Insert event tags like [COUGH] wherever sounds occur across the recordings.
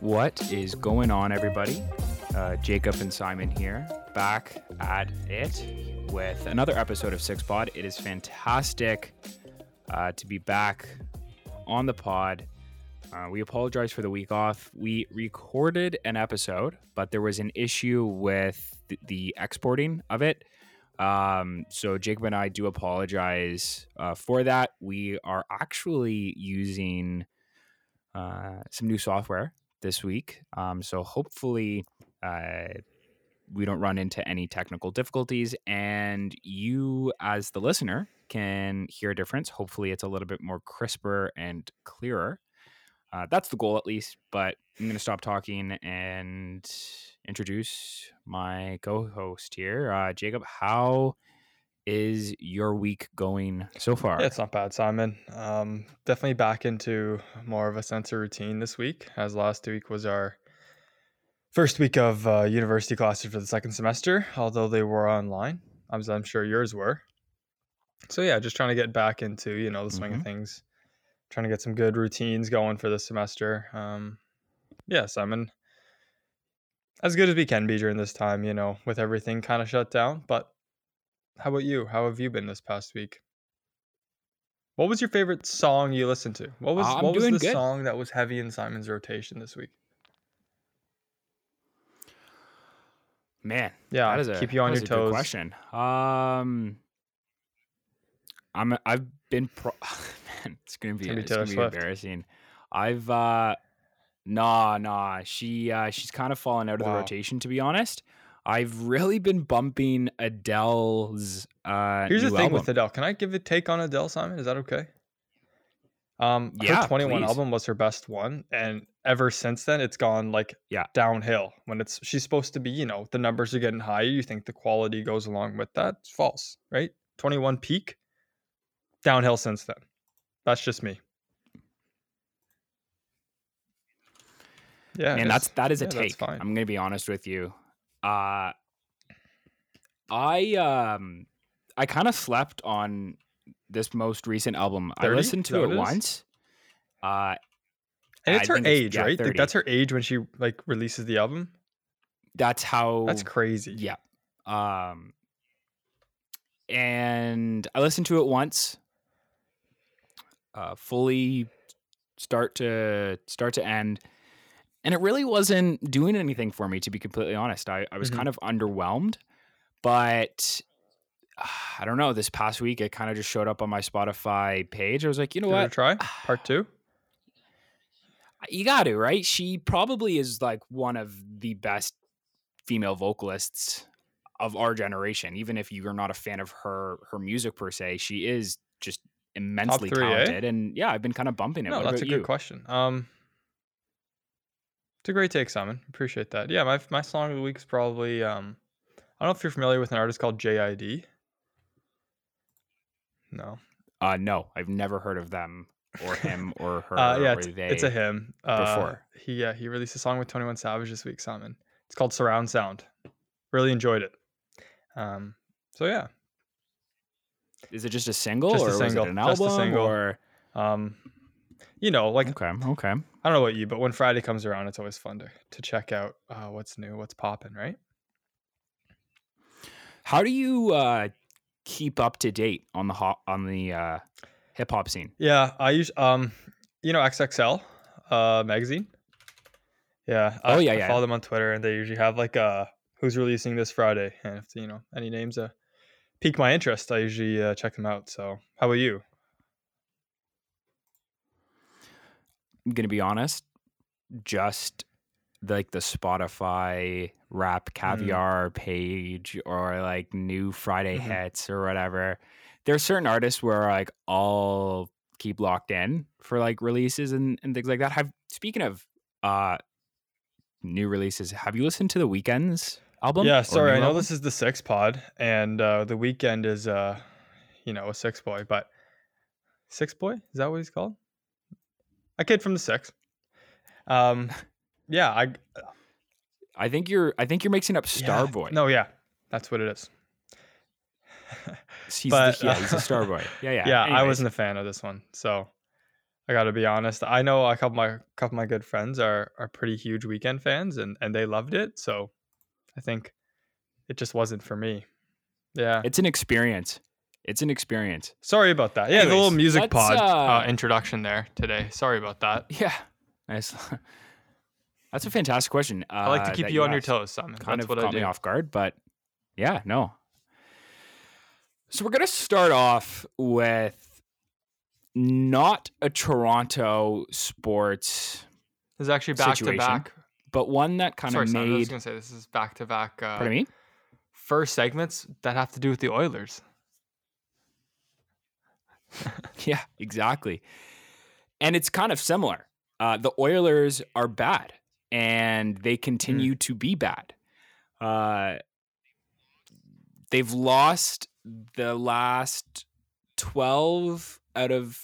What is going on, everybody? Uh, Jacob and Simon here, back at it with another episode of Six Pod. It is fantastic uh, to be back on the pod. Uh, we apologize for the week off. We recorded an episode, but there was an issue with the, the exporting of it. Um, so Jacob and I do apologize uh, for that. We are actually using uh, some new software this week. Um, so hopefully, uh, we don't run into any technical difficulties, and you, as the listener, can hear a difference. Hopefully, it's a little bit more crisper and clearer. Uh, that's the goal, at least. But I'm going to stop talking and introduce my co-host here, uh, Jacob. How is your week going so far? Yeah, it's not bad, Simon. Um, definitely back into more of a sense of routine this week, as last week was our first week of uh, university classes for the second semester, although they were online, as I'm sure yours were. So yeah, just trying to get back into you know the swing Mhm. of things, trying to get some good routines going for this semester. Um, yeah, Simon, as good as we can be during this time, you know, with everything kind of shut down. But how about you? How have you been this past week? What was your favorite song you listened to? What was I'm what was the good. song that was heavy in Simon's rotation this week? Man, Yeah, that is a keep you on your is a good toes. question. Um, I'm I've been pro- [LAUGHS] man, it's gonna be gonna be it's gonna be embarrassing. I've uh, nah nah she uh she's kind of fallen out of the rotation to be honest. I've really been bumping Adele's uh Here's the thing album. with Adele. Can I give a take on Adele, Simon? Is that okay? Um, Yeah, her 21 please. album was her best one, and ever since then, it's gone like Yeah. downhill. When it's she's supposed to be, you know, the numbers are getting higher. You think the quality goes along with that? It's false, right? 21 peak, downhill since then. That's just me. Yeah, Man, that's that is a Yeah, take. I'm gonna be honest with you. Uh I um I kind of slept on this most recent album. I listened to it it once. Uh and I it's her think it's- age, yeah, right? Like, that's her age when she like releases the album. that's how That's crazy. Yeah. Um and I listened to it once. Uh fully start to start to end. And it really wasn't doing anything for me to be completely honest. I, I was Mhm. kind of underwhelmed. But I don't know, this past week it kind of just showed up on my Spotify page. I was like, you know Give what? try. [SIGHS] Part two. you got to right she probably is like one of the best female vocalists of our generation even if you're not a fan of her her music per se she is just immensely three, eh? talented and yeah i've been kind of bumping it No, what that's a good you question. Um, it's a great take, Simon. Appreciate that. Yeah, my my song of the week is probably um, I don't know if you're familiar with an artist called JID. No. uh no i've never heard of them or him [LAUGHS] or her Uh, yeah, or it's, it's a him. Uh, before. he yeah he released a song with Twenty One Savage this week, Simon. It's called Surround Sound. Really enjoyed it. Um, so yeah, is it just a single Just a or was single, it an just a single. or um, you know, like okay okay I don't know about you, but when Friday comes around, it's always fun to to check out uh, what's new, what's popping, right? how do you uh keep up to date on the hop on the uh hip hop scene Yeah, I use um, you know XXL uh magazine. Yeah. Oh, I, yeah, I yeah. follow them on Twitter, and they usually have like uh who's releasing this Friday, and if you know any names uh pique my interest, I usually uh, check them out. So how about you? I'm gonna be honest, just like the Spotify rap caviar page or like new Friday Mhm. hits or whatever. There's certain artists where like I'll keep locked in for like releases and, and things like that. Have speaking of uh new releases, have you listened to the Weeknd's album? yeah, sorry, I know album? this is the sixth pod, and uh, the Weeknd is uh, you know, a six boy, but six boy is that what he's called? A kid from the six. Um, [LAUGHS] yeah, I I think you're I think you're mixing up Starboy. Yeah, no, yeah, that's what it is. he's but, the, yeah, uh, he's a Starboy. Yeah, yeah. yeah, I wasn't a fan of this one, so I got to be honest. I know a couple of my couple of my good friends are are pretty huge Weeknd fans, and and they loved it. So I think it just wasn't for me. Yeah, It's an experience. It's an experience. sorry about that. Yeah, the little music pod uh, uh, introduction there today. Sorry about that. Yeah. Nice. [LAUGHS] That's a fantastic question. Uh, I like to keep that you on your toes, Simon. Kind That's of what I caught do. me off guard, but yeah, no. So we're gonna start off with not a Toronto sports, This is actually back to back, but one that kind Sorry, of Simon, I was gonna say this is back to back. Pardon me. First segments that have to do with the Oilers. [LAUGHS] Yeah, exactly. And it's kind of similar. Uh, the Oilers are bad, and they continue to be bad. Uh, they've lost the last 12 out of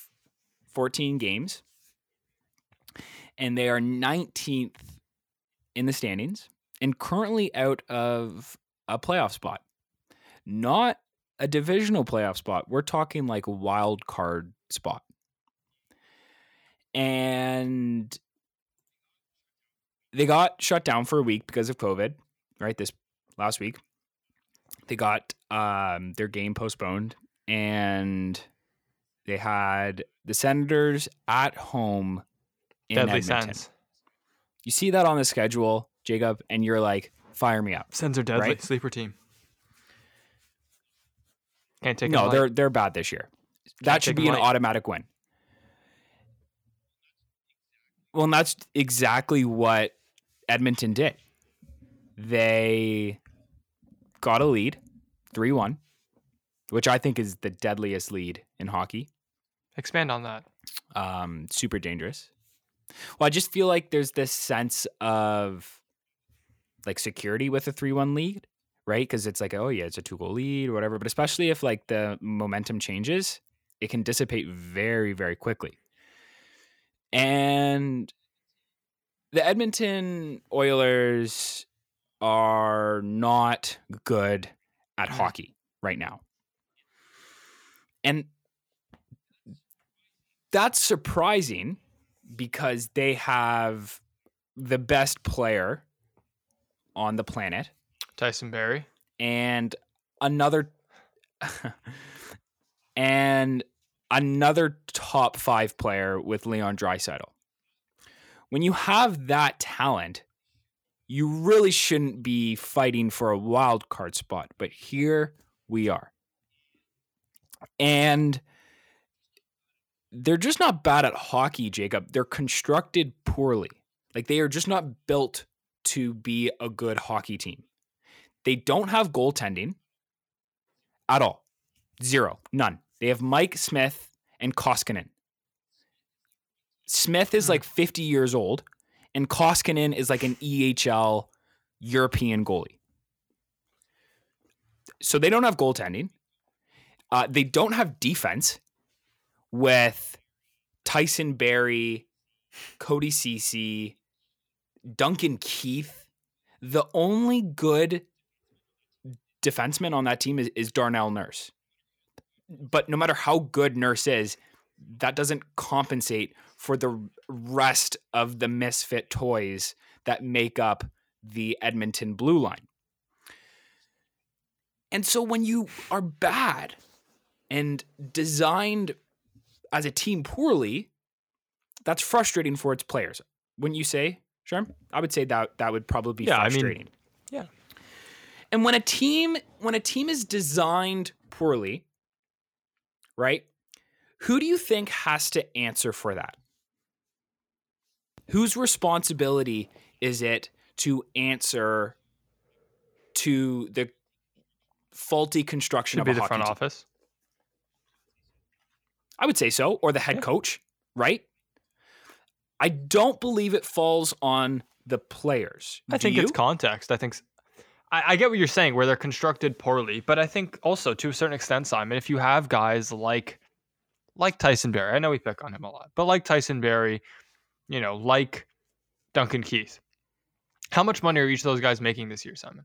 14 games, and they are 19th in the standings and currently out of a playoff spot. Not a divisional playoff spot. We're talking like a wild card spot. And they got shut down for a week because of COVID, right? This last week. They got um, their game postponed and they had the Senators at home in Deadly Edmonton. Sens. You see that on the schedule, Jacob, and you're like, fire me up. Sens are deadly. Right? Sleeper team. Can't take. 'em No, light. they're they're bad this year. That should be an light. automatic win. Well, and that's exactly what Edmonton did. They got a lead, 3 1, which I think is the deadliest lead in hockey. expand on that. Um, super dangerous. Well, I just feel like there's this sense of like security with a 3 1 lead, right? Because it's like, oh, yeah, it's a two goal lead or whatever. But especially if like the momentum changes, it can dissipate very, very quickly. And the Edmonton Oilers are not good at Mm. hockey right now. And that's surprising because they have the best player on the planet Tyson Barrie. and another [LAUGHS] and another top 5 player with Leon Draisaitl. When you have that talent, you really shouldn't be fighting for a wild card spot, but here we are. And they're just not bad at hockey, Jacob. They're constructed poorly. Like they are just not built to be a good hockey team. They don't have goaltending at all. Zero. None. They have Mike Smith and Koskinen. Smith is like 50 years old, and Koskinen is like an EHL European goalie. So they don't have goaltending. Uh, they don't have defense with Tyson Barrie, Cody Cece, Duncan Keith. The only good defenseman on that team is, is Darnell Nurse. But no matter how good Nurse is, that doesn't compensate for the rest of the misfit toys that make up the Edmonton blue line. And so when you are bad and designed as a team poorly, that's frustrating for its players. Wouldn't you say, Sharm? I would say that that would probably be Yeah, I mean, frustrating. yeah. And when a team when a team is designed poorly, right? Who do you think has to answer for that? Whose responsibility is it to answer to the faulty construction Should of be the front team? office. I would say so, or the head Yeah. coach, right? I don't believe it falls on the players. I Do think you? it's context. I think I get what you're saying, where they're constructed poorly, but I think also to a certain extent, Simon, if you have guys like like Tyson Barrie, I know we pick on him a lot, but like Tyson Barrie, you know, like Duncan Keith, how much money are each of those guys making this year, Simon?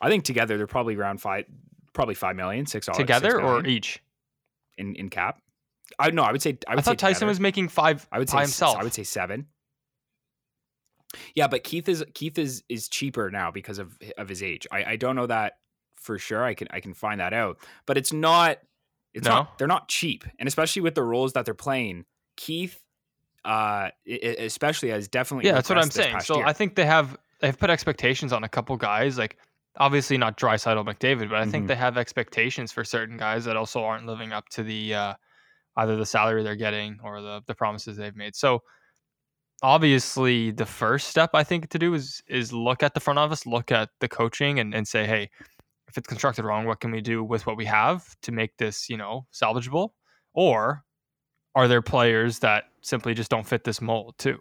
I think together they're probably around five, probably five million, six dollars together six or each in in cap. I no, I would say I, would I thought Tyson together. was making five. I would say himself. I would say seven. Yeah, but Keith is Keith is is cheaper now because of of his age. I, I don't know that for sure. I can I can find that out, but it's not. It's no. not. They're not cheap, and especially with the roles that they're playing, Keith, uh, especially has definitely. Yeah, that's what I'm saying. So year. I think they have they've put expectations on a couple guys like obviously not Draisaitl McDavid, but I mm-hmm. think they have expectations for certain guys that also aren't living up to the uh, either the salary they're getting or the the promises they've made. So obviously the first step I think to do is is look at the front office, look at the coaching and, and say, hey, if it's constructed wrong, what can we do with what we have to make this, you know, salvageable? Or are there players that simply just don't fit this mold too?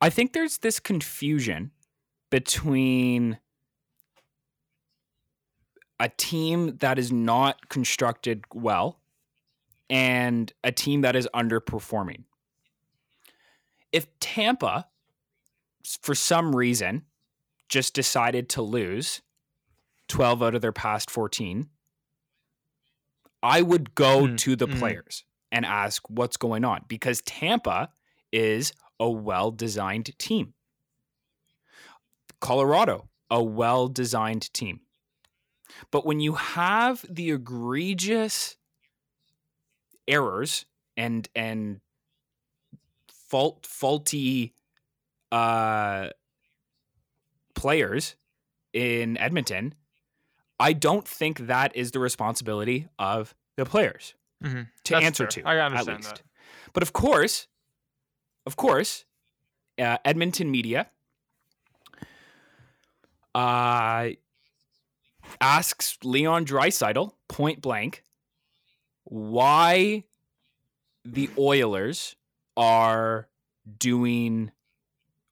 I think there's this confusion between a team that is not constructed well and a team that is underperforming. If Tampa, for some reason, just decided to lose 12 out of their past 14, I would go mm, to the mm. players and ask what's going on because Tampa is a well designed team. Colorado, a well designed team. But when you have the egregious errors and and fault faulty uh players in Edmonton, I don't think that is the responsibility of the players mm-hmm. to That's answer fair. to. I understand that. But of course, of course, uh, Edmonton media uh, asks Leon Draisaitl point blank why the Oilers are doing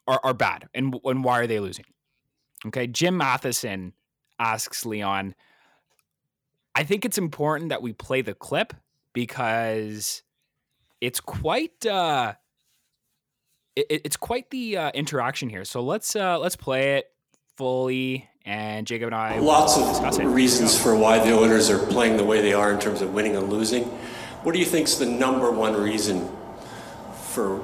are, are bad and, and why are they losing. Okay, Jim Matheson asks Leon, I think it's important that we play the clip because it's quite uh it, it's quite the uh, interaction here. So let's uh let's play it fully and Jacob and I lots of reasons for why the Oilers are playing the way they are in terms of winning and losing. What do you think is the number one reason for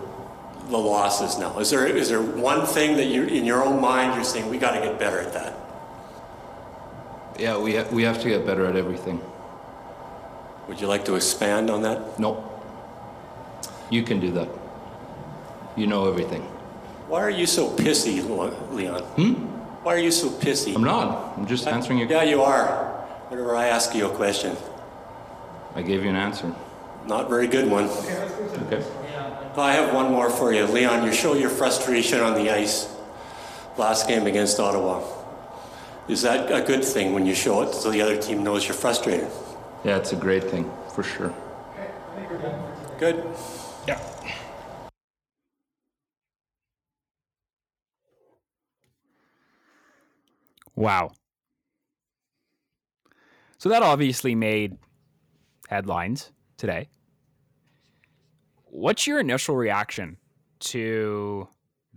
the losses now? Is there is there one thing that you in your own mind you're saying we got to get better at that? Yeah, we ha- we have to get better at everything. Would you like to expand on that? No. You can do that. You know everything. Why are you so pissy, Leon? Hmm? Why are you so pissy? I'm not. I'm just answering your Yeah, you are. Whenever I ask you a question. I gave you an answer. Not very good one. Okay. I have one more for you. Leon, you show your frustration on the ice last game against Ottawa. Is that a good thing when you show it so the other team knows you're frustrated? Yeah, it's a great thing, for sure. Good. Yeah. Wow. So that obviously made headlines today. What's your initial reaction to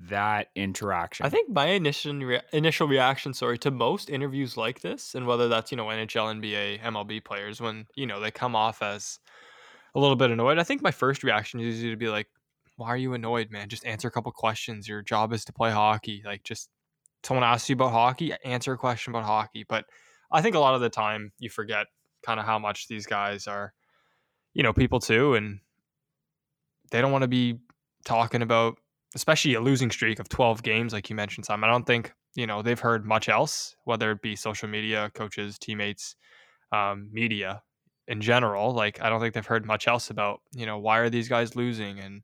that interaction? I think my initial re- initial reaction, sorry, to most interviews like this, and whether that's you know NHL, NBA, MLB players, when you know they come off as a little bit annoyed, I think my first reaction is usually to be like, "Why are you annoyed, man? Just answer a couple questions. Your job is to play hockey. Like, just someone asks you about hockey, answer a question about hockey. But I think a lot of the time you forget kind of how much these guys are, you know, people too, and they don't want to be talking about, especially a losing streak of 12 games, like you mentioned, Simon. I don't think, you know, they've heard much else, whether it be social media, coaches, teammates, um, media in general. Like, I don't think they've heard much else about, you know, why are these guys losing? And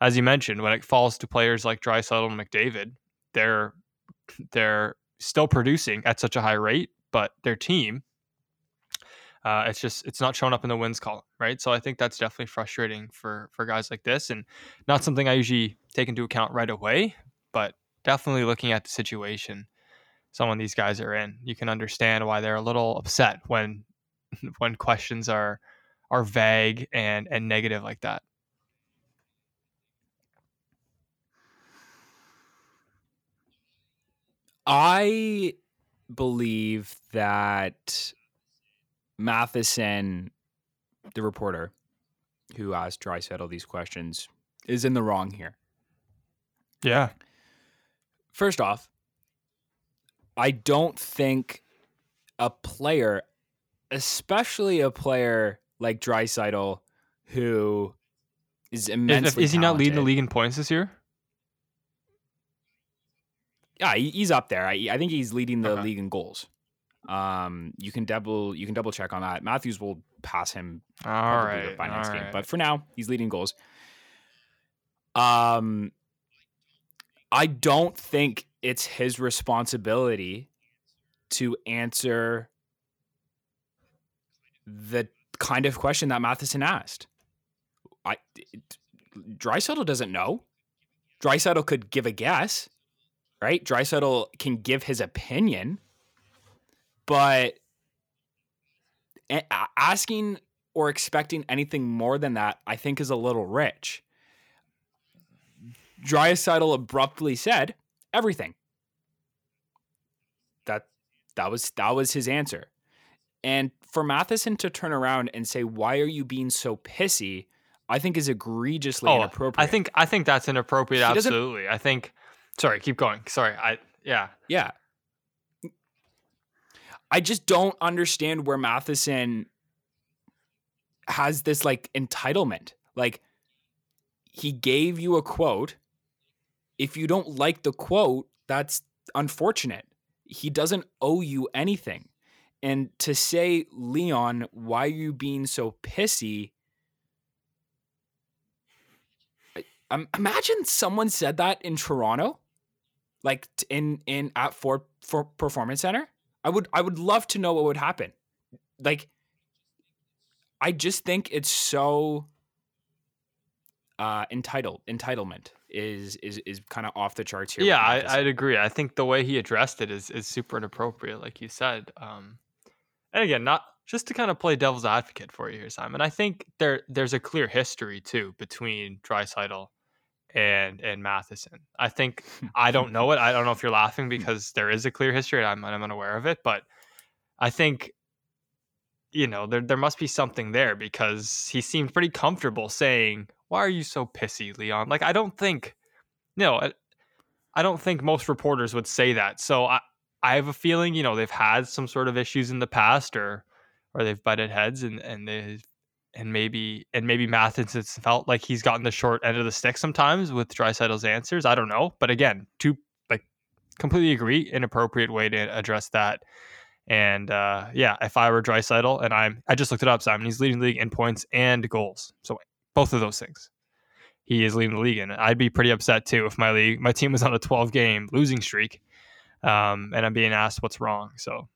as you mentioned, when it falls to players like Draisaitl and McDavid, they're they're still producing at such a high rate, but their team, Uh, it's just it's not showing up in the wins column, right? So I think that's definitely frustrating for for guys like this, and not something I usually take into account right away, but definitely looking at the situation some of these guys are in, you can understand why they're a little upset when [LAUGHS] when questions are are vague and and negative like that. I believe that Matheson, the reporter who asked Draisaitl these questions, is in the wrong here. Yeah. First off, I don't think a player, especially a player like Draisaitl, who is immensely is he not leading the league in points this year? Yeah, he's up there. I, I think he's leading the league in goals. Um, you can double you can double check on that. Matthews will pass him All probably right. by next game, right. but for now, he's leading goals. Um, I don't think it's his responsibility to answer the kind of question that Matheson asked. I it, Draisaitl doesn't know. Draisaitl could give a guess, right? Draisaitl can give his opinion, but asking or expecting anything more than that, I think, is a little rich. Draisaitl abruptly said everything. That that was that was his answer. And for Matheson to turn around and say, "Why are you being so pissy?" I think is egregiously oh, inappropriate. I think I think that's inappropriate. Absolutely. I think. Sorry, keep going. Sorry. I yeah. Yeah. I just don't understand where Matheson has this like entitlement. Like he gave you a quote. If you don't like the quote, that's unfortunate. He doesn't owe you anything. And to say, Leon, why are you being so pissy? I- imagine someone said that in Toronto, like in in at Ford for Performance Center. I would I would love to know what would happen. Like, I just think it's so uh, entitled. Entitlement is is is kind of off the charts here. Yeah, I, I'd agree. I think the way he addressed it is is super inappropriate, like you said. Um, and again, not just to kind of play devil's advocate for you here, Simon. I think there there's a clear history too between Draisaitl and and Matheson. I think [LAUGHS] I don't know it. I don't know if you're laughing because there is a clear history. and I'm I'm unaware of it, but I think you know there there must be something there because he seemed pretty comfortable saying, "Why are you so pissy, Leon?" Like I don't think no, I, I don't think most reporters would say that. So I I have a feeling you know they've had some sort of issues in the past or or they've butted heads and and they and maybe and maybe Matheson's felt like he's gotten the short end of the stick sometimes with Draisaitl's answers. I don't know, but again, to like completely agree, inappropriate way to address that. And uh, yeah, if I were Draisaitl and I'm, I just looked it up, Simon. He's leading the league in points and goals, so both of those things. He is leading the league, and I'd be pretty upset too if my league, my team was on a 12 game losing streak, um, and I'm being asked what's wrong. So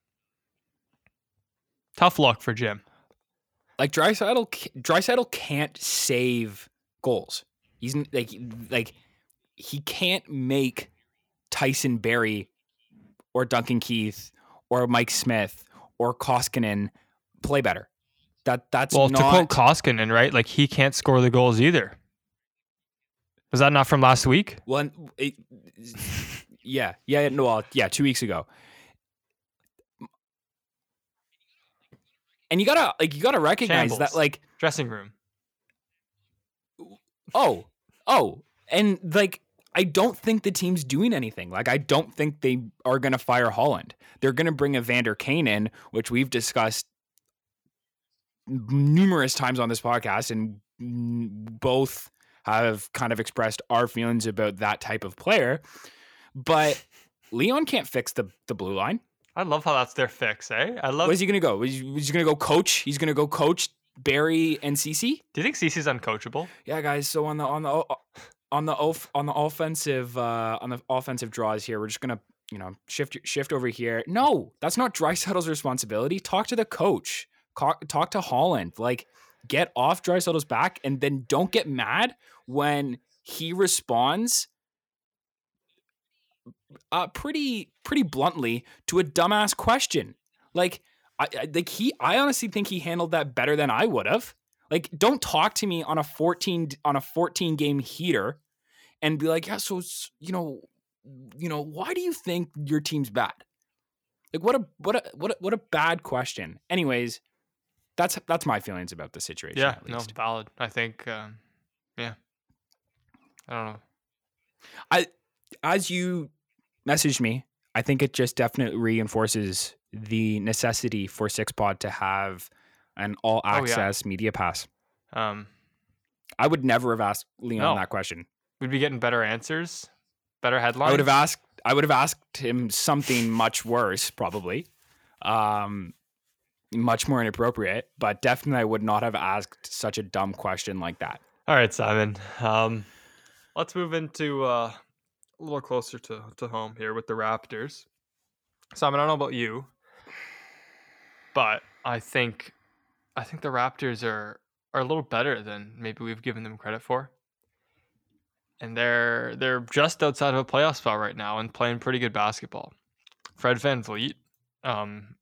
tough luck for Jim. Like Draisaitl Draisaitl can't save goals. He's like like he can't make Tyson Barrie or Duncan Keith or Mike Smith or Koskinen play better. That that's Well, not to quote Koskinen, right? Like he can't score the goals either. Was that not from last week? well, it, yeah, yeah, no, well, yeah, two weeks ago. And you gotta like you gotta recognize that like Dressing room. oh, oh, and like I don't think the team's doing anything. Like I don't think they are going to fire Holland. They're going to bring Evander Kane in, which we've discussed numerous times on this podcast, and both have kind of expressed our feelings about that type of player. But [LAUGHS] Leon can't fix the the blue line. I love how that's their fix, eh? I love. Where's he to go? Is he, going to go coach? He's to go coach Barrie and Cece. Do you think Cece's uncoachable? Yeah, guys. So on the on the on the off, on the offensive uh, on the offensive draws here, we're just gonna you know shift shift over here. No, that's not Draisaitl's responsibility. Talk to the coach. Talk to Holland. Like, get off Draisaitl's back, and then don't get mad when he responds uh, pretty pretty bluntly to a dumbass question. Like, I, I like he. I honestly think he handled that better than I would have. Like, don't talk to me on a fourteen on a fourteen game heater, and be like, yeah. So you know, you know, why do you think your team's bad? Like, what a what a what a, what a bad question. Anyways, that's that's my feelings about the situation. Yeah, at no, valid. I think, um, yeah. I don't know. I as you messaged me, I think it just definitely reinforces the necessity for SixPod to have an all Oh, yeah. access media pass. Um, I would never have asked Leon No. that question. we'd be getting better answers, better headlines. I would have asked I would have asked him something much worse, probably. Um much more inappropriate, but definitely I would not have asked such a dumb question like that. All right, Simon. Um, let's move into uh, a little closer to, to home here with the Raptors. Simon, I don't know about you, but I think I think the Raptors are are a little better than maybe we've given them credit for. And they're they're just outside of a playoff spot right now and playing pretty good basketball. Fred VanVleet, um,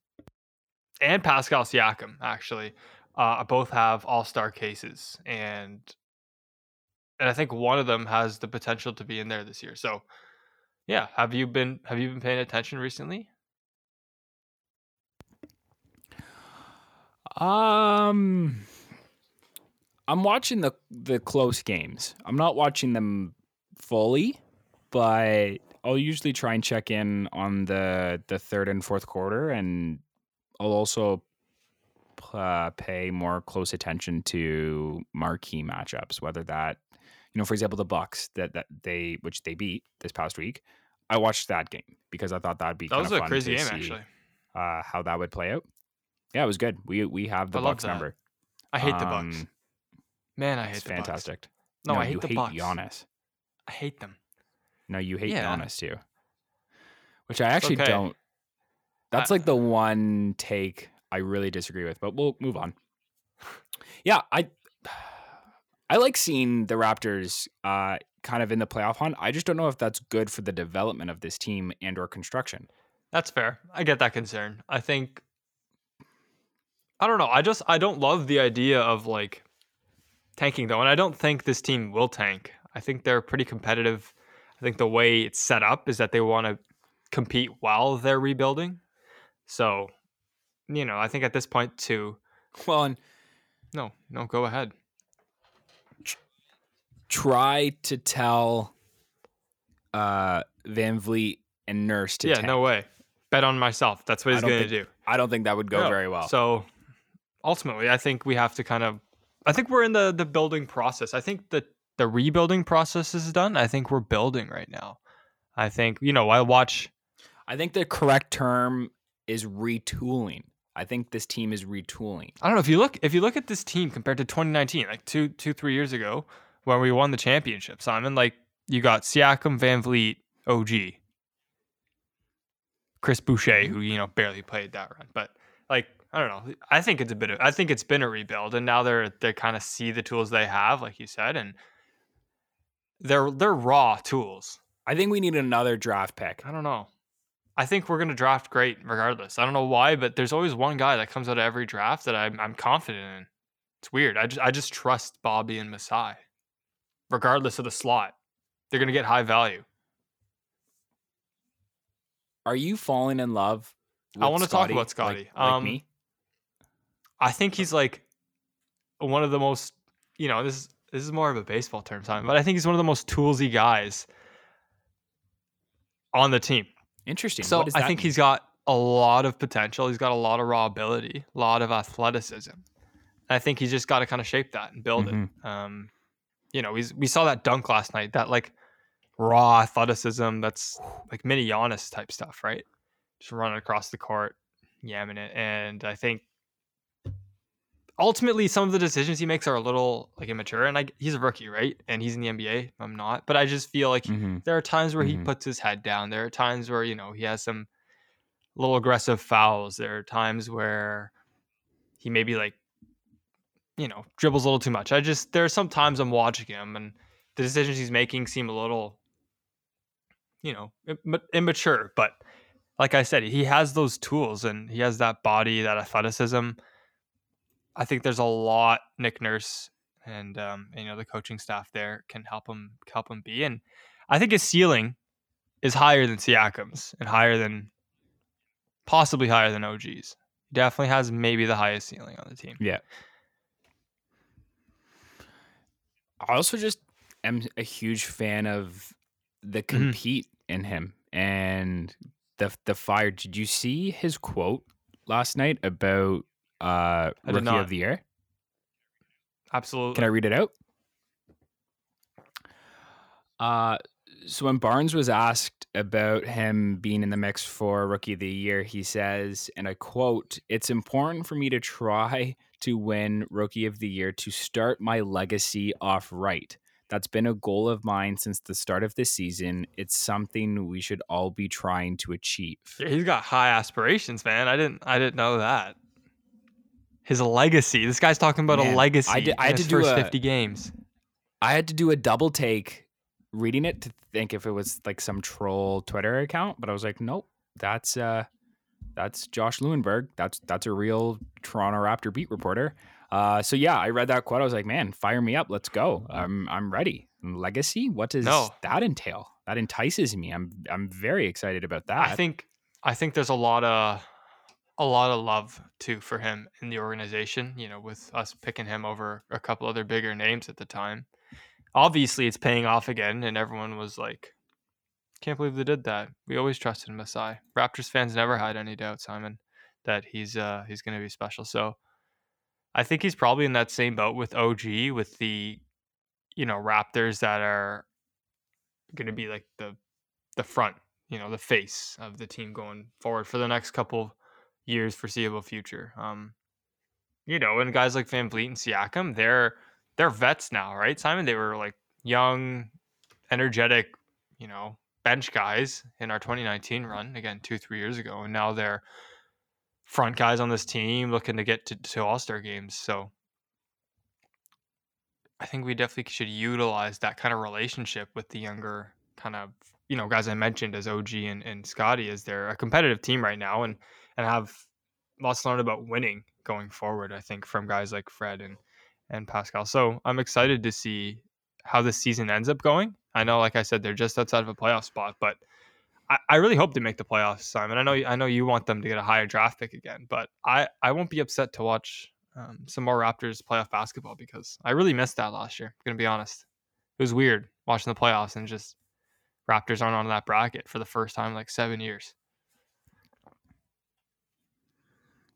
and Pascal Siakam actually uh, both have All Star cases, and and I think one of them has the potential to be in there this year. So, yeah, have you been have you been paying attention recently? Um I'm watching the the close games. I'm not watching them fully, but I'll usually try and check in on the the third and fourth quarter and I'll also uh, pay more close attention to marquee matchups, whether that you know, for example, the Bucks that that they which they beat this past week. I watched that game because I thought that'd be That kind was of a crazy to game, see, actually. Uh, how that would play out. Yeah, it was good. We we have the I Bucks number. I hate the Bucks. Um, Man, I hate It's the Bucks. fantastic. No, I hate the hate Bucks. Giannis. I hate them. No, you hate Yeah. Giannis too. Which I actually okay. don't. That's I- like the one take I really disagree with, but we'll move on. Yeah, I I like seeing the Raptors uh kind of in the playoff hunt. I just don't know if that's good for the development of this team and or construction. That's fair. I get that concern. I think I don't know. I just I don't love the idea of like tanking though, and I don't think this team will tank. I think they're pretty competitive. I think the way it's set up is that they want to compete while they're rebuilding. So, you know, I think at this point too. Well, and No, no, go ahead. Try to tell uh VanVleet and Nurse to yeah, tank. no way. Bet on myself. That's what he's going to do. I don't think that would go No. very well. So ultimately, I think we have to kind of. I think we're in the the building process. I think the the rebuilding process is done. I think we're building right now. I think you know I watch. I think the correct term is retooling. I think this team is retooling. I don't know if you look if you look at this team compared to 2019, like two two three years ago when we won the championship. Simon, like you got Siakam, VanVleet, OG, Chris Boucher, mm-hmm. who you know barely played that run, but like I don't know. I think it's a bit of I think it's been a rebuild, and now they're they kind of see the tools they have, like you said, and they're they're raw tools. I think we need another draft pick. I don't know. I think we're gonna draft great regardless. I don't know why, but there's always one guy that comes out of every draft that I'm I'm confident in. It's weird. I just I just trust Bobby and Masai, regardless of the slot. They're gonna get high value. Are you falling in love? I wanna talk about Scotty. Like, Um, me. I think he's like one of the most, you know, this is, this is more of a baseball term time, but I think he's one of the most toolsy guys on the team. Interesting. So I think mean? he's got a lot of potential. He's got a lot of raw ability, a lot of athleticism. And I think he's just got to kind of shape that and build Mhm. it. Um, you know, we saw that dunk last night. That like raw athleticism. That's like mini Giannis type stuff, right? Just running across the court, yamming it. And I think ultimately some of the decisions he makes are a little like immature. And I, he's a rookie, right? And he's in the NBA. I'm not, but I just feel like Mhm. there are times where Mhm. he puts his head down. There are times where, you know, he has some little aggressive fouls. There are times where he maybe like you know dribbles a little too much. I just there are some times I'm watching him and the decisions he's making seem a little you know immature, but like I said, he has those tools and he has that body, that athleticism. I think there's a lot Nick Nurse and um, you know the coaching staff there can help him help him be. And I think his ceiling is higher than Siakam's and higher than possibly higher than OG's. He definitely has maybe the highest ceiling on the team. Yeah. I also just am a huge fan of the Mm-hmm. compete in him and the the fire. Did you see his quote last night about uh rookie not. of the year? Absolutely. Can I read it out? Uh, so when Barnes was asked about him being in the mix for Rookie of the Year, he says, and I quote, It's important for me to try to win Rookie of the Year to start my legacy off right. That's been a goal of mine since the start of this season. It's something we should all be trying to achieve. He's got high aspirations, man. I didn't I didn't know that. His legacy. This guy's talking about Man, a legacy. I did- I had to do first a- 50 games. I had to do a double take reading it to think if it was like some troll Twitter account, but I was like, nope, that's uh that's Josh Lewenberg. That's that's a real Toronto Raptor beat reporter. Uh so yeah, I read that quote. I was like, man, fire me up. Let's go. I'm I'm ready. Legacy? What does No. that entail? That entices me. I'm I'm very excited about that. I think I think there's a lot of a lot of love too for him in the organization. You know, with us picking him over a couple other bigger names at the time. Obviously, it's paying off again, and everyone was like, "Can't believe they did that." We always trusted Masai. Raptors fans never had any doubt, Simon, that he's uh he's going to be special. So, I think he's probably in that same boat with OG, with the you know Raptors that are going to be like the the front, you know, the face of the team going forward for the next couple years, foreseeable future. Um, you know, and guys like VanVleet and Siakam, they're they're vets now, right? Simon, they were like young, energetic, you know, bench guys in our 2019 run again two three years ago, and now they're front guys on this team looking to get to, to All Star games. So. I think we definitely should utilize that kind of relationship with the younger kind of you know guys I mentioned as OG and, and Scotty as they're a competitive team right now and and have lots to learn about winning going forward. I think from guys like Fred and and Pascal. So I'm excited to see how this season ends up going. I know, like I said, they're just outside of a playoff spot, but I, I really hope they make the playoffs, Simon. I know I know you want them to get a higher draft pick again, but I I won't be upset to watch um, some more Raptors playoff basketball because I really missed that last year. I'm gonna be honest. It was weird watching the playoffs and just Raptors aren't on that bracket for the first time in like seven years.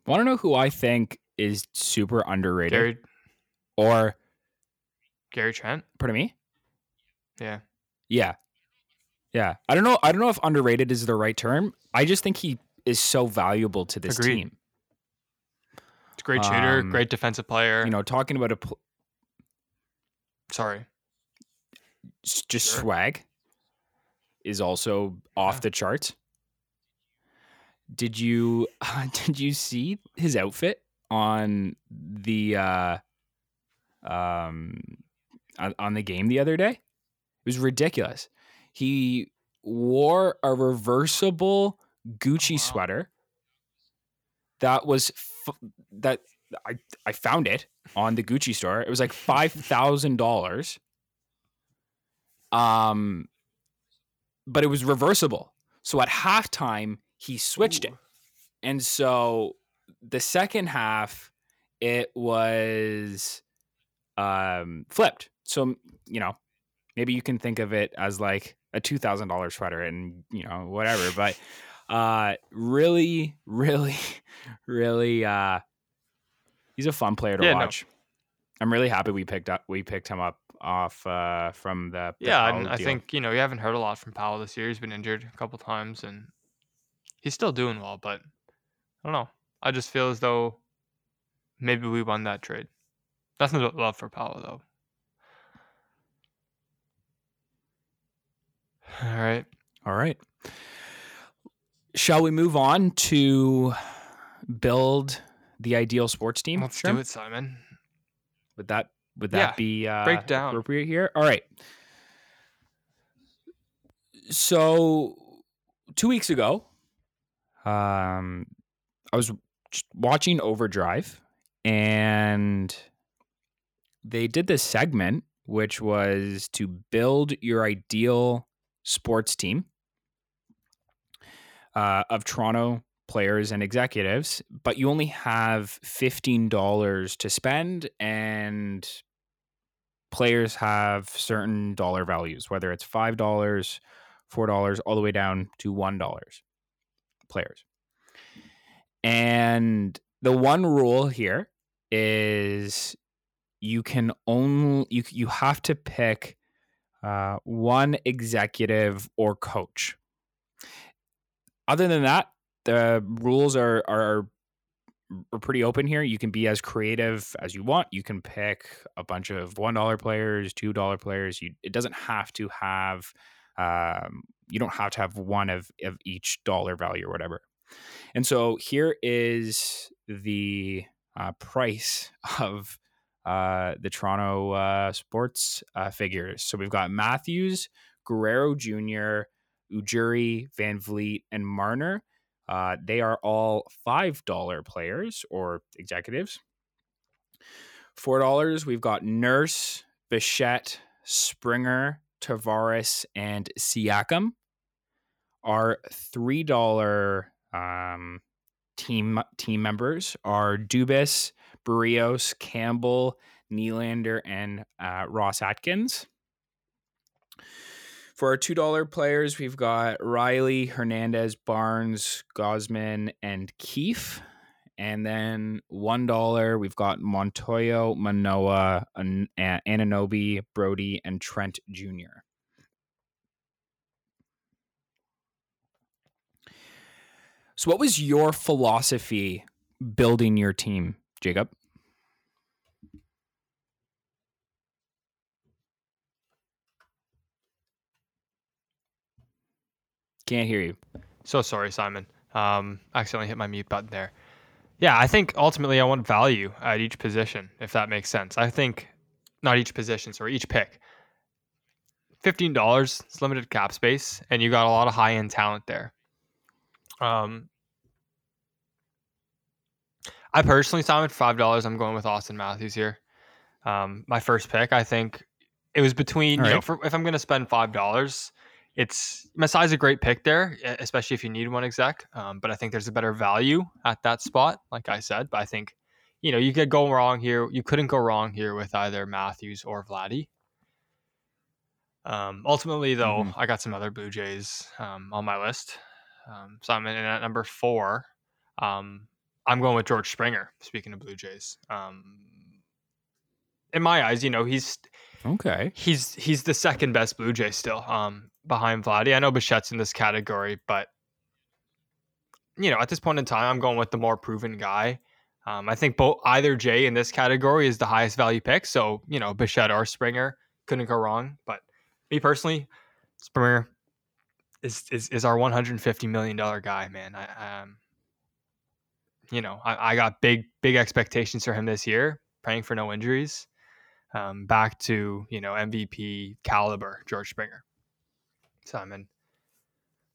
Want to know who I think is super underrated or Gary Trent. pardon me? Yeah. Yeah. Yeah. I don't know. I don't know if underrated is the right term. I just think he is so valuable to this Agreed. team. It's a great shooter, Um, great defensive player. You know, talking about a pl- Sorry. just Sure. swag is also off Yeah. the charts. Did you [LAUGHS] did you see his outfit on the uh um on, on the game the other day? It was ridiculous. He wore a reversible Gucci wow. sweater that was f- that I I found it on the Gucci store. It was like [LAUGHS] five thousand dollars. Um, but it was reversible. So at halftime, he switched it, and so the second half, it was um flipped. So you know, maybe you can think of it as like a two thousand dollar sweater, and you know whatever. But uh, really, [LAUGHS] really, really, uh, he's a fun player to Yeah, no. watch. I'm really happy we picked up we picked him up off uh from the, the Yeah, Powell and I deal. think you know you haven't heard a lot from Powell this year. He's been injured a couple times, and he's still doing well. But I don't know. I just feel as though maybe we won that trade. Nothing but love for Powell though. All right. All right. Shall we move on to build the ideal sports team? Let's Sherm? do it, Simon. Would that would Yeah, that be uh, break down. appropriate here? All right. So two weeks ago, um, I was watching Overdrive, and they did this segment which was to build your ideal sports team uh, of Toronto players and executives, but you only have $15 to spend, and players have certain dollar values, whether it's $5, $4, all the way down to $1 players. And the one rule here is you can only you you have to pick uh, one executive or coach. Other than that, the rules are are are pretty open here. You can be as creative as you want. You can pick a bunch of one dollar players, two dollar players. You it doesn't have to have um, you don't have to have one of of each dollar value or whatever. And so here is the uh, price [LAUGHS] of uh, the Toronto uh, sports uh, figures. So we've got Matthews, Guerrero Jr., Ujiri, Van Vliet, and Marner. Uh, they are all $5 players or executives. $4, we've got Nurse, Bichette, Springer, Tavares, and Siakam. Our $3 um, team team members are Dubas, Barrios, Campbell, Nylander, and uh, Ross Atkins. For our $2 players, we've got Rielly, Hernandez, Barnes, Gausman, and Keefe. And then $1, we've got Montoyo, Manoah, An- Anunoby, Brodie, and Trent Jr. So, what was your philosophy building your team, Jacob? Can't hear you. So sorry, Simon. Um, I accidentally hit my mute button there. Yeah, I think ultimately I want value at each position, if that makes sense. I think not each position, sorry, each pick. Fifteen dollars, it's limited cap space, and you got a lot of high end talent there. Um, I personally, Simon, for five dollars, I'm going with Auston Matthews here. Um, my first pick, I think it was between. You know, right. for, if I'm going to spend five dollars, it's Masai's a great pick there, especially if you need one exec. Um, but I think there's a better value at that spot, like I said. But I think, you know, you could go wrong here. You couldn't go wrong here with either Matthews or Vladdy. Um, ultimately, though, Mhm. I got some other Blue Jays um, on my list. Um, so I'm in at number four. Um, I'm going with George Springer. Speaking of Blue Jays, um, in my eyes, you know, he's Okay. he's he's the second best Blue Jay still, um, behind Vladdy. I know Bichette's in this category, but you know, at this point in time, I'm going with the more proven guy. Um, I think both either Jay in this category is the highest value pick. So you know, Bichette or Springer couldn't go wrong. But me personally, Springer is is, is our 150 million dollar guy, man. I um, you know, I, I got big big expectations for him this year, praying for no injuries um, back to you know MVP caliber George Springer. Simon,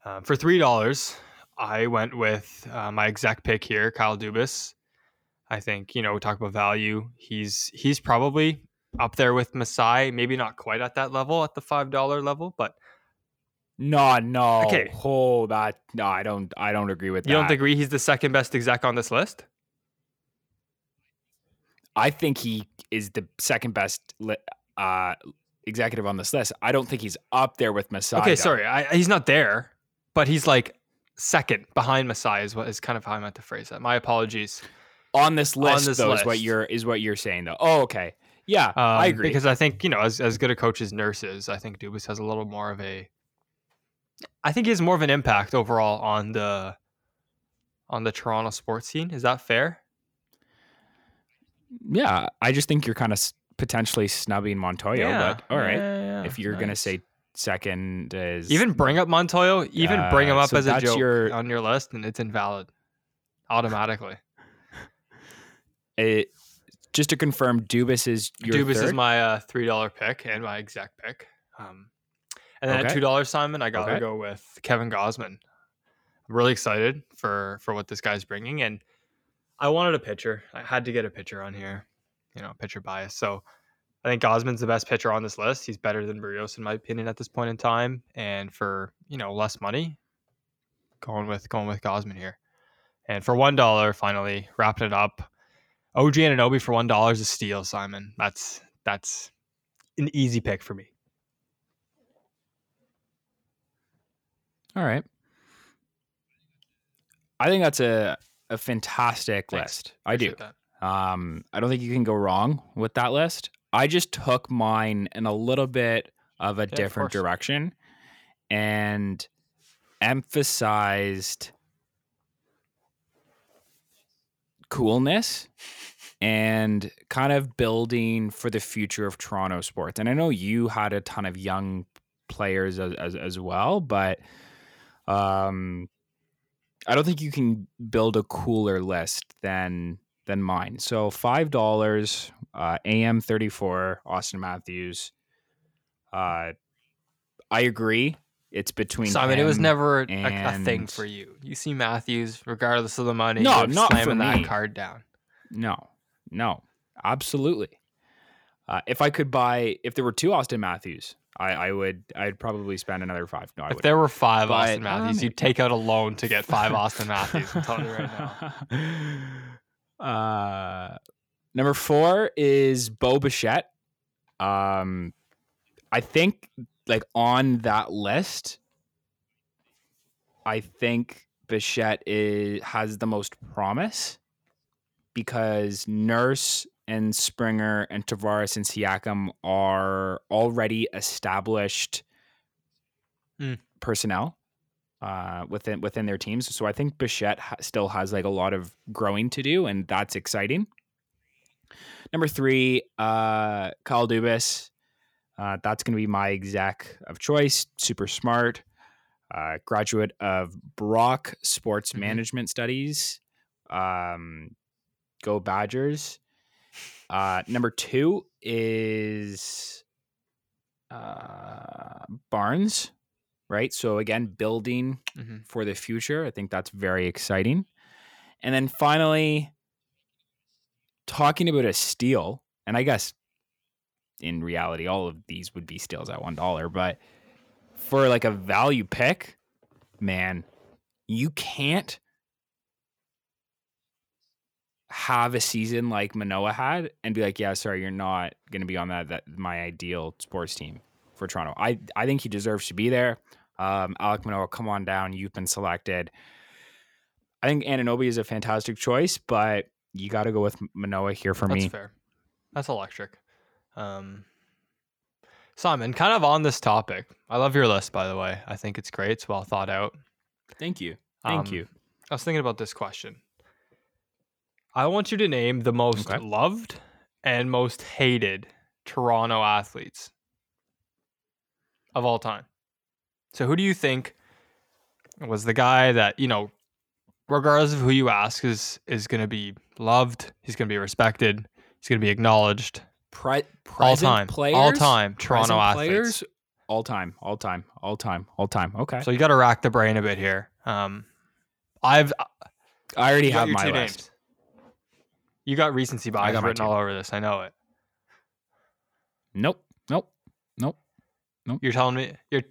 um, for three dollars, I went with uh, my exec pick here, Kyle Dubas. I think you know we talk about value. He's he's probably up there with Masai, maybe not quite at that level at the five dollar level, but No, no. Okay. Oh, that no, I don't. I don't agree with you that. You don't agree he's the second best exec on this list? I think he is the second best uh, executive on this list. I don't think he's up there with Masai. okay, sorry, I, he's not there, but he's like second behind Masai is what is kind of how I meant to phrase that. My apologies. On this list, this though, is what you're is what you're saying, though. Oh, okay. Yeah, I Um, agree. because I think you know, as as good a coach as Nurse is, I think Dubas has a little more of a. I think he has more of an impact overall on the. On the Toronto sports scene, is that fair? Yeah, I just think you're kind of potentially snubbing Montoyo. but all right, Yeah, yeah, if you're gonna say second is even bring up Montoyo, even bring him Uh, up so as a joke your- on your list, and it's invalid automatically. it, just to confirm, Dubas is your Dubas third? is my uh, three dollar pick and my exact pick. Um, and then at two dollars, Simon, I gotta Okay. go with Kevin Gausman. I'm really excited for for what this guy's bringing, and I wanted a pitcher. I had to get a pitcher on here, you know, pitcher bias. So I think Gausman's the best pitcher on this list. He's better than Barrios in my opinion at this point in time, and for you know less money, going with going with Gausman here. And for one dollar, finally wrapping it up, OG and Anunoby for one dollar is a steal, Simon. That's that's an easy pick for me. All right. I think that's a a fantastic Thanks. list. I do. That. Um, I don't think you can go wrong with that list. I just took mine in a little bit of a of different course. direction and emphasized coolness and kind of building for the future of Toronto sports. And I know you had a ton of young players as as, as well, but um I don't think you can build a cooler list than than mine. So five dollars, uh, AM thirty four, Auston Matthews. Uh, I agree. It's between Simon, it was never a, a thing for you. You see Matthews, regardless of the money, No, not for slamming that me. card down. No, no, absolutely. Uh, if I could buy, if there were two Auston Matthews, I, I would, I'd probably spend another five. No, I If would. there were five But, Auston Matthews, maybe. you'd take out a loan to get five [LAUGHS] Auston Matthews. I'm telling you right now. [LAUGHS] Uh, number four is Bo Bichette. Um, I think like on that list, I think Bichette is has the most promise because Nurse and Springer and Tavares and Siakam are already established Mm. personnel uh, within within their teams. So I think Bichette ha- still has like a lot of growing to do, and that's exciting. Number three, uh, Kyle Dubas. Uh, that's going to be my exec of choice. Super smart, uh, graduate of Brock Sports Mhm. Management Studies. Um, go Badgers. Uh, number two is uh, Barnes, right? So again, building Mhm. for the future. I think that's very exciting. And then finally, talking about a steal, and I guess in reality, all of these would be steals at one dollar, but for like a value pick, man, you can't have a season like Manoah had and be like, yeah, sorry, you're not going to be on that that my ideal sports team for Toronto. I I think he deserves to be there. Um, Alek Manoah, come on down. You've been selected. I think Anunoby is a fantastic choice, but you got to go with Manoah here for That's me. That's fair. That's electric. Um, Simon, kind of on this topic. I love your list, by the way. I think it's great. It's well thought out. Thank you. Thank Um, you. I was thinking about this question. I want you to name the most Okay. loved and most hated Toronto athletes of all time. So, who do you think was the guy that you know, regardless of who you ask, is is going to be loved? He's going to be respected. He's going to be acknowledged. Pre- All time, players, all time Toronto present athletes. players, all time, all time, all time, all time. Okay, So you got to rack the brain a bit here. Um, I've I already have my list. names. You got recency bias got my written all over this. I know it. Nope, nope, nope. Nope. You're telling me you're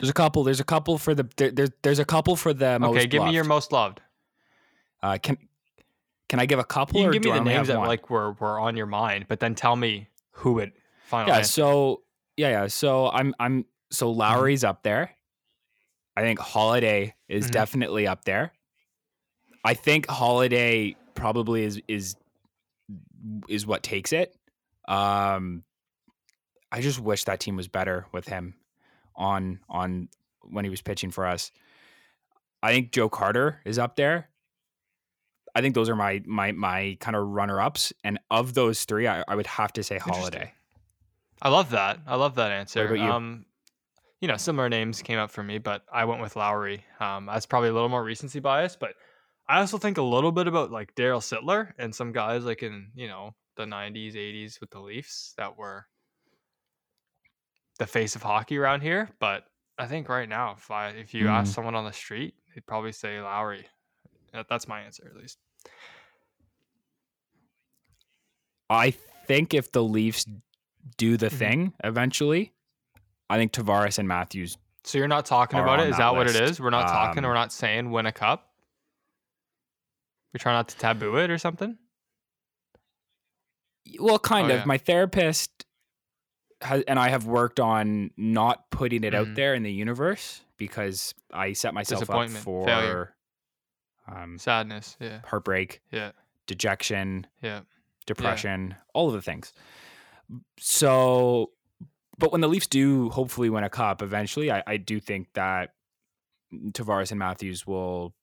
There's a couple. There's a couple for the there, there, there's a couple for the most okay. Give me your most loved. Uh, can can I give a couple? You or give do me the names that one? like were were on your mind, but then tell me who it final. yeah. answer. So yeah, yeah. So I'm I'm so Mm-hmm. Lowry's up there. I think Halladay is Mhm. definitely up there. I think Halladay probably is is is what takes it. Um, I just wish that team was better with him on on when he was pitching for us. I think Joe Carter is up there. I think those are my my my kind of runner ups, and of those three, I, I would have to say. Halladay. I love that. I love that answer. you? Um, you know, similar names came up for me, but I went with Lowry. Um, that's probably a little more recency bias, but I also think a little bit about like Daryl Sittler and some guys like in you know the '90s, '80s with the Leafs that were the face of hockey around here. But I think right now, if I if you ask Mhm. someone on the street, they'd probably say Lowry. That's my answer, at least. I think if the Leafs do the Mhm. thing eventually, I think Tavares and Matthews. So you're not talking about it? Is that that what it is? We're not talking. Um, We're not saying win a cup. We try not to taboo it or something. Well, kind Oh, of. yeah. My therapist has, and I have worked on not putting it Mhm. out there in the universe because I set myself up for failure. um, Sadness. Yeah. heartbreak, Yeah. dejection, Yeah. depression, all of the things. So, but when the Leafs do hopefully win a cup eventually, I, I do think that Tavares and Matthews will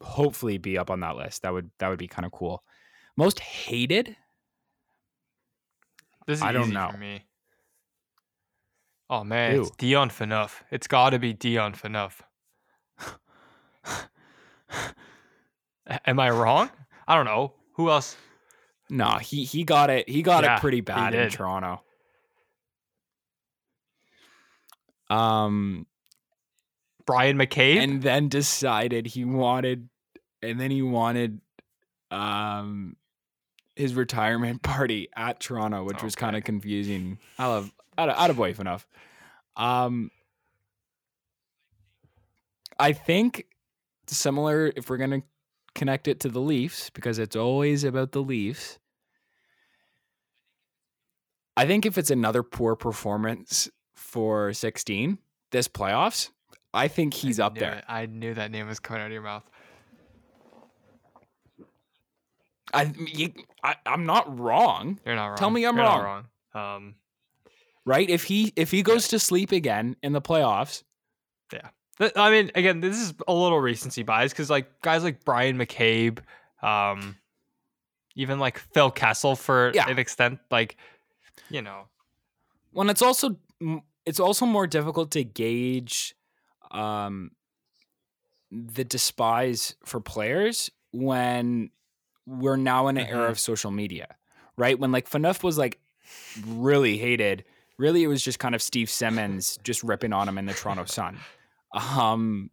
hopefully be up on that list. That would that would be kind of cool. Most hated? This is I don't know. for me. Oh man, it's Dion Phaneuf. It's got to be Dion Phaneuf. Am I wrong? I don't know. Who else? No, he he got it. He got Yeah, it pretty bad in. Toronto. Um, Bryan McCabe. and then decided he wanted, and then he wanted, um, his retirement [LAUGHS] party at Toronto, which was kind of confusing. I love out of out of boy enough. Um, I think similar if we're gonna connect it to the Leafs because it's always about the Leafs. I think if it's another poor performance for 16 this playoffs, I think he's I up there. it. I knew that name was coming out of your mouth. I, you, I I'm not wrong, You're not wrong. Tell me I'm You're wrong. wrong. Um, right? If he if he goes to sleep again in the playoffs, yeah. I mean, again, this is a little recency bias because like guys like Bryan McCabe, um, even like Phil Kessel for Yeah. an extent, like you know, when it's also it's also more difficult to gauge um the despise for players when we're now in an era Mhm. of social media right when like Phaneuf was like really hated really it was just kind of Steve Simmons just ripping on him in the Toronto Sun um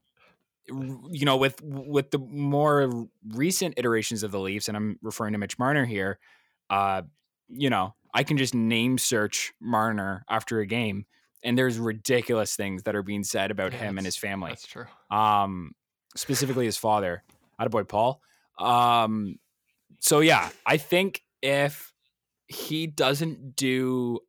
you know with with the more recent iterations of the Leafs and I'm referring to Mitch Marner here uh you know I can just name search Marner after a game and there's ridiculous things that are being said about Yeah, him and his family that's true. um specifically his father boy paul um so yeah i think if he doesn't do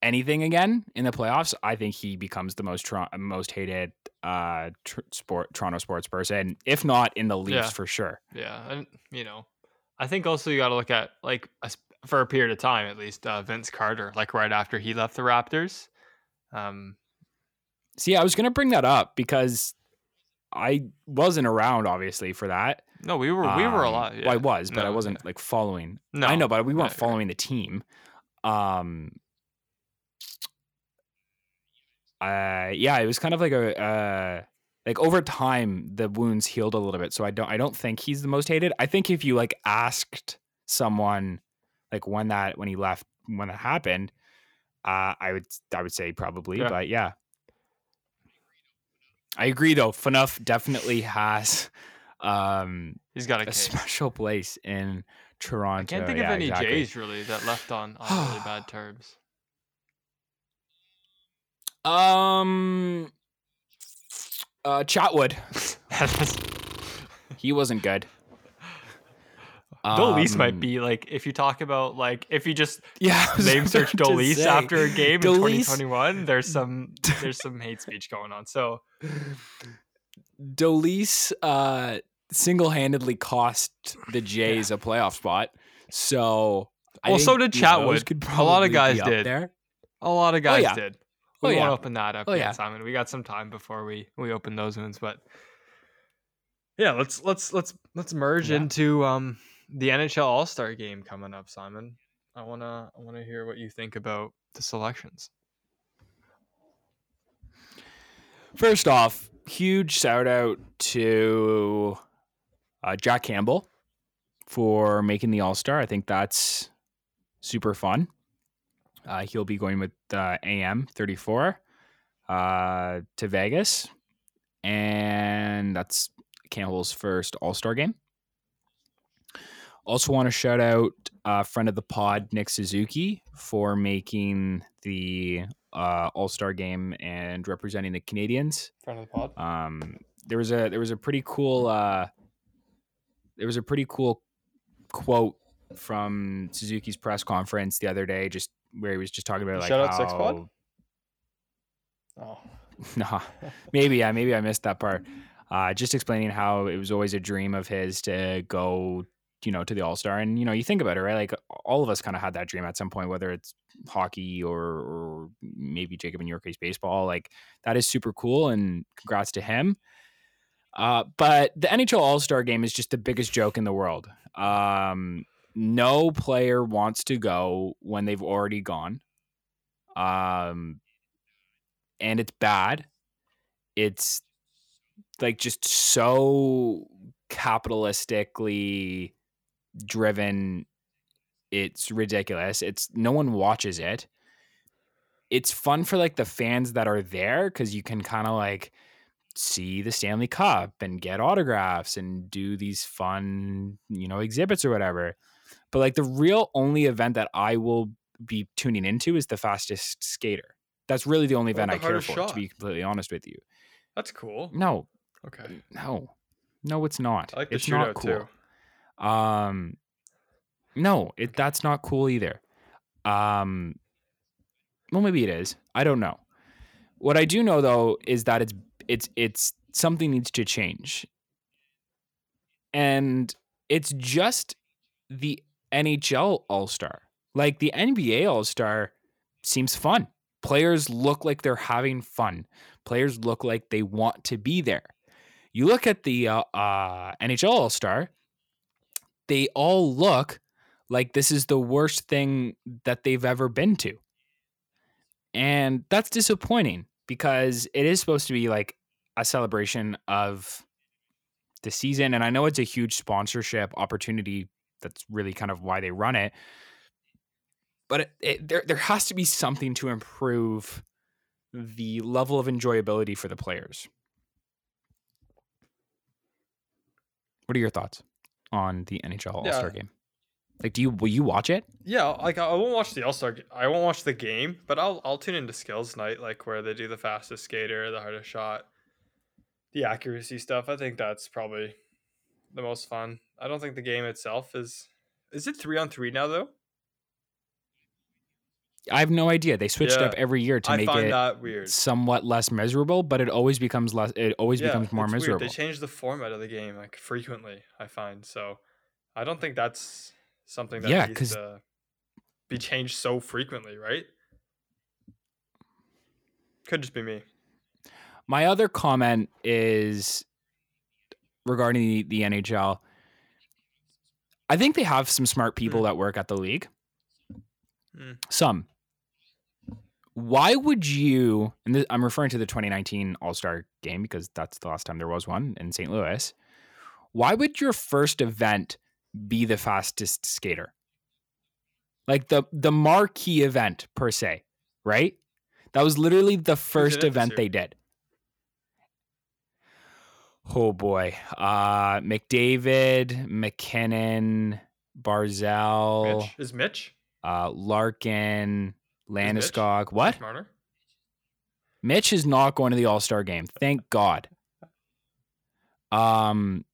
anything again in the playoffs i think he becomes the most most hated uh tr- sport toronto sports person if not in the leafs Yeah. for sure Yeah, and you know, I think also you got to look at like for a period of time at least uh, Vince Carter, like right after he left the Raptors. Um, see i was gonna bring that up because i wasn't around obviously for that no, we were we were a Um, lot. well, i was but i wasn't like following No, I know, but we weren't right, right. following the team. Um. Uh, yeah, it was kind of like a uh, like over time the wounds healed a little bit. So I don't I don't think he's the most hated. I think if you like asked someone like when that when he left when that happened, uh, I would I would say probably, Yeah. but yeah. I agree though. Phaneuf definitely has um He's got a a [LAUGHS] special place in Toronto. I can't think of any exactly. Jays really that left on, on really [SIGHS] bad terms. Um, uh, Chatwood. [LAUGHS] He wasn't good. Dolis might Um, be like if you talk about like if you just Yeah, [LAUGHS] name search Dolis after a game Dolis- in 2021, there's some [LAUGHS] there's some hate speech going on. So Dolis uh, single-handedly cost the Jays a playoff spot. So, I Well, so did Chatwood. A lot of guys did. there. a lot of guys yeah. did. Oh, We yeah. won't open that up Oh, yet, yeah. Simon. We got some time before we we open those ones, but yeah, let's let's let's let's merge Yeah. into um the NHL All Star Game coming up, Simon. I wanna I wanna hear what you think about the selections. First off, huge shout out to uh, Jack Campbell for making the All Star. I think that's super fun. Uh, he'll be going with uh, AM 34 uh, to Vegas, and that's Campbell's first All Star game. Also, want to shout out a friend of the pod, Nick Suzuki, for making the uh, All Star game and representing the Canadiens. Friend of the pod. Um, there was a there was a pretty cool uh, there was a pretty cool quote from Suzuki's press conference the other day, just where he was just talking about like Shout out how Pod? Oh, [LAUGHS] nah, maybe yeah, maybe I missed that part. Uh, just explaining how it was always a dream of his to go, you know, to the All Star, and you know, you think about it, right? Like all of us kind of had that dream at some point, whether it's hockey or, or maybe Jacob in your case baseball. Like that is super cool, and congrats to him. Uh, but the NHL All Star Game is just the biggest joke in the world. Um, no player wants to go when they've already gone. Um, and it's bad. It's like just so capitalistically driven. It's ridiculous. It's no one watches it. It's fun for like the fans that are there because you can kind of like see the Stanley Cup and get autographs and do these fun, you know, exhibits or whatever. But like the real only event that I will be tuning into is the fastest skater. That's really the only event I care for, shot? to be completely honest with you. that's cool. No, Okay. no, no, it's not. I like the it's not cool. too. Um, no, it that's not cool either. Um, well, maybe it is. I don't know. What I do know though is that it's it's it's something needs to change, and it's just the NHL All Star. Like the NBA All Star seems fun. Players look like they're having fun. Players look like they want to be there. You look at the uh, uh, NHL All Star, they all look like this is the worst thing that they've ever been to. And that's disappointing because it is supposed to be like a celebration of the season. And I know it's a huge sponsorship opportunity. That's really kind of why they run it. But it, it, there, there has to be something to improve the level of enjoyability for the players. What are your thoughts on the NHL All Star Yeah. game? Like, do you will you watch it? Yeah, like I won't watch the All Star. I won't watch the game, but I'll I'll tune into skills night, like where they do the fastest skater, the hardest shot, the accuracy stuff. I think that's probably the most fun. I don't think the game itself is. Is it three on three now though? I have no idea. They switched up every year to I make it that weird. somewhat less miserable, but it always becomes less. It always becomes more it's weird. miserable. They change the format of the game like frequently. I find so. I don't think that's something that Yeah, needs to be changed so frequently, right? Could just be me. My other comment is regarding the, the NHL. I think they have some smart people Hmm. that work at the league. Hmm. Some. Why would you? And this, I'm referring to the 2019 All Star game because that's the last time there was one in St. Louis. Why would your first event be the fastest skater? Like the the marquee event per se, right? That was literally the first event they did. Oh boy. Uh McDavid, MacKinnon, Barzal, Mitch is Mitch uh Larkin? Landeskog. What? Mitch Marner? Mitch is not going to the All Star game. Thank God. Um,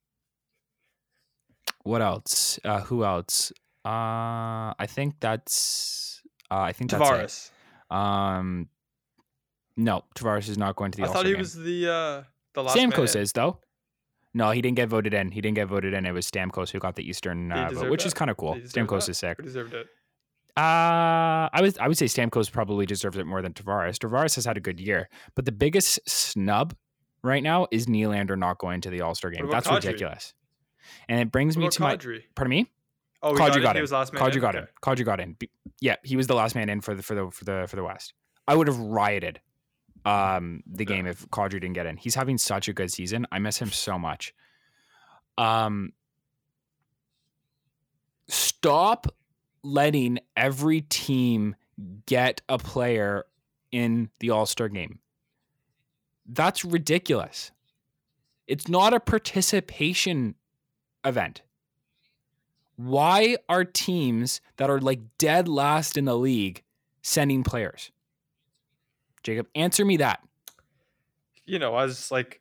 what else? Uh, who else? Uh, I think that's. Uh, I think that's Tavares. it. Um, no, Tavares is not going to the All Star game. I thought he game. was the uh the last man Stamkos in. is though. No, he didn't get voted in. He didn't get voted in. It was Stamkos who got the Eastern uh, vote, which is kind of cool. He deserved Stamkos that. is sick. He deserved it. Uh, I was I would say Stamkos probably deserves it more than Tavares. Tavares has had a good year, but the biggest snub right now is Nylander not going to the All Star game. That's Kadri? ridiculous. And it brings me to my Kadri? pardon me. Oh, Kadri got, in? He was last man. Kadri in? got Okay. in. Kadri got in. Yeah, he was the last man in for the for the for the for the West. I would have rioted um, the game if Kadri didn't get in. He's having such a good season. I miss him so much. Um, stop letting every team get a player in the All Star game. That's ridiculous. It's not a participation event. Why are teams that are like dead last in the league sending players? Jacob, answer me that. You know, as like,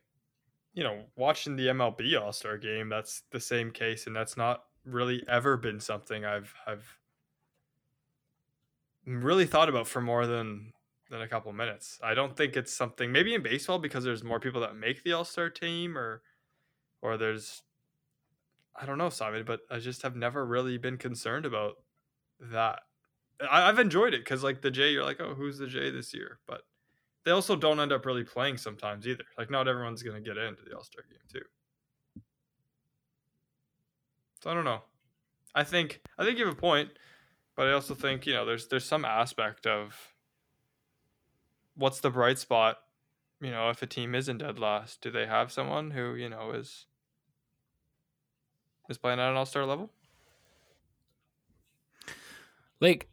you know, watching the MLB All Star game, that's the same case, and that's not really ever been something I've I've really thought about for more than than a couple minutes. I don't think it's something maybe in baseball because there's more people that make the All Star team, or or there's I don't know, Simon, but I just have never really been concerned about that. I, I've enjoyed it because like the J, you're like, oh, who's the J this year? But they also don't end up really playing sometimes either. Like not everyone's gonna get into the All Star game too. So I don't know. I think I think you have a point, but I also think you know there's there's some aspect of what's the bright spot. You know, if a team isn't dead last, do they have someone who you know is is playing at an All Star level? Like,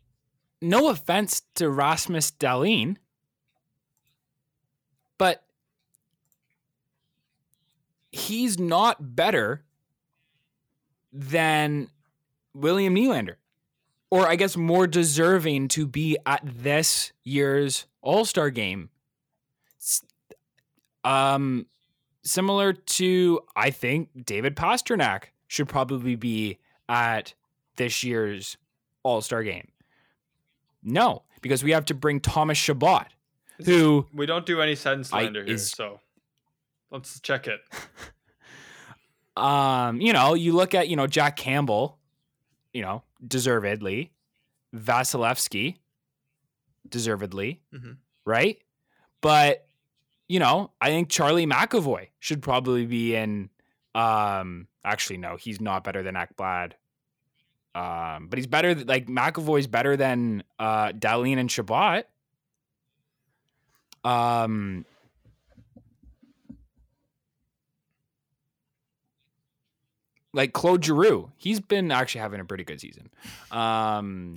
no offense to Rasmus Dahlin, but he's not better than William Nylander. Or I guess more deserving to be at this year's All-Star game. Um similar to I think David Pastrnak should probably be at this year's All-Star game. No, because we have to bring Thomas Chabot, who We don't do any sense I- slander here, is- so let's check it. [LAUGHS] um, you know, you look at, you know, Jack Campbell, you know, deservedly, Vasilevskiy, deservedly, Mhm. right? But, you know, I think Charlie McAvoy should probably be in um actually no, he's not better than Ekblad. Um, but he's better like McAvoy's better than uh Dahlin and Chabot. Um like Claude Giroux, he's been actually having a pretty good season. Um,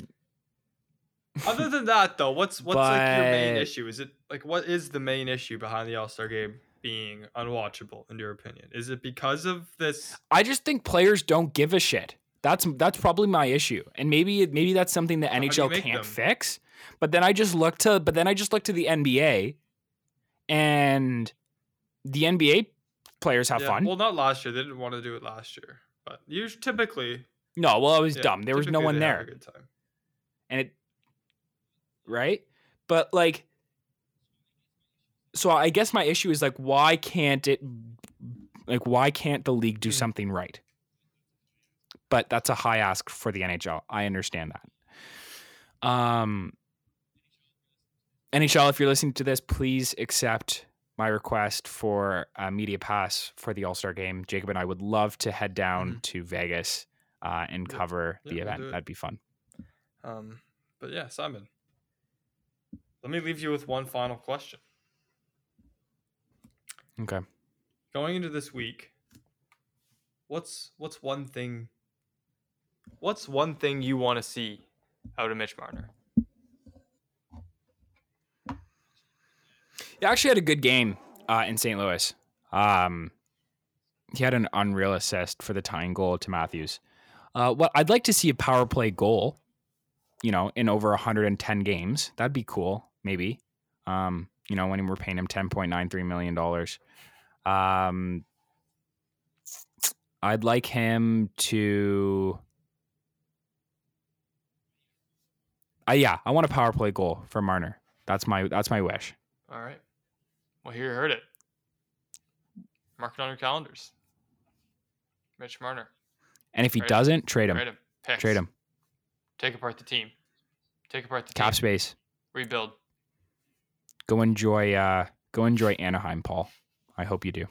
Other than that, though, what's what's like your main issue? Is it like what is the main issue behind the All Star game being unwatchable? In your opinion, is it because of this? I just think players don't give a shit. That's that's probably my issue, and maybe maybe that's something that How NHL can't them? fix. But then I just look to but then I just look to the NBA, and the NBA players have Yeah, fun. Well, not last year. They didn't want to do it last year, but you typically no, well, it was yeah, dumb. There was no one there. A good time. and it right but like so i guess my issue is like why can't it like why can't the league do Mm. something right but that's a high ask for the nhl i understand that um nhl if you're listening to this please accept my request for a media pass for the all-star game jacob and i would love to head down Mhm. to vegas uh, and Yeah. cover Yeah, the we'll event it. that'd be fun Um, but yeah, Simon. Let me leave you with one final question. okay Going into this week, what's what's one thing? What's one thing you want to see out of Mitch Marner? He actually had a good game uh, in St. Louis. Um, he had an unreal assist for the tying goal to Matthews. Uh, what I'd like to see a power play goal, you know, in over 110 games. That'd be cool, maybe. Um, you know, when we're paying him 10.93 million dollars. Um, I'd like him to. Uh, yeah, I want a power play goal for Marner. That's my that's my wish. All right. Well, here you heard it. Mark it on your calendars. Mitch Marner. And if he Right. doesn't, trade him. Trade him. Picks. Trade him. Take apart the team. Take apart the Cap team. space. Rebuild. Go enjoy uh go enjoy Anaheim, Paul. I hope you do.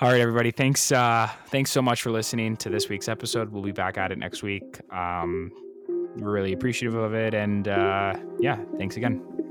All right, everybody. Thanks uh thanks so much for listening to this week's episode. We'll be back at it next week. Um we're really appreciative of it and uh yeah, thanks again.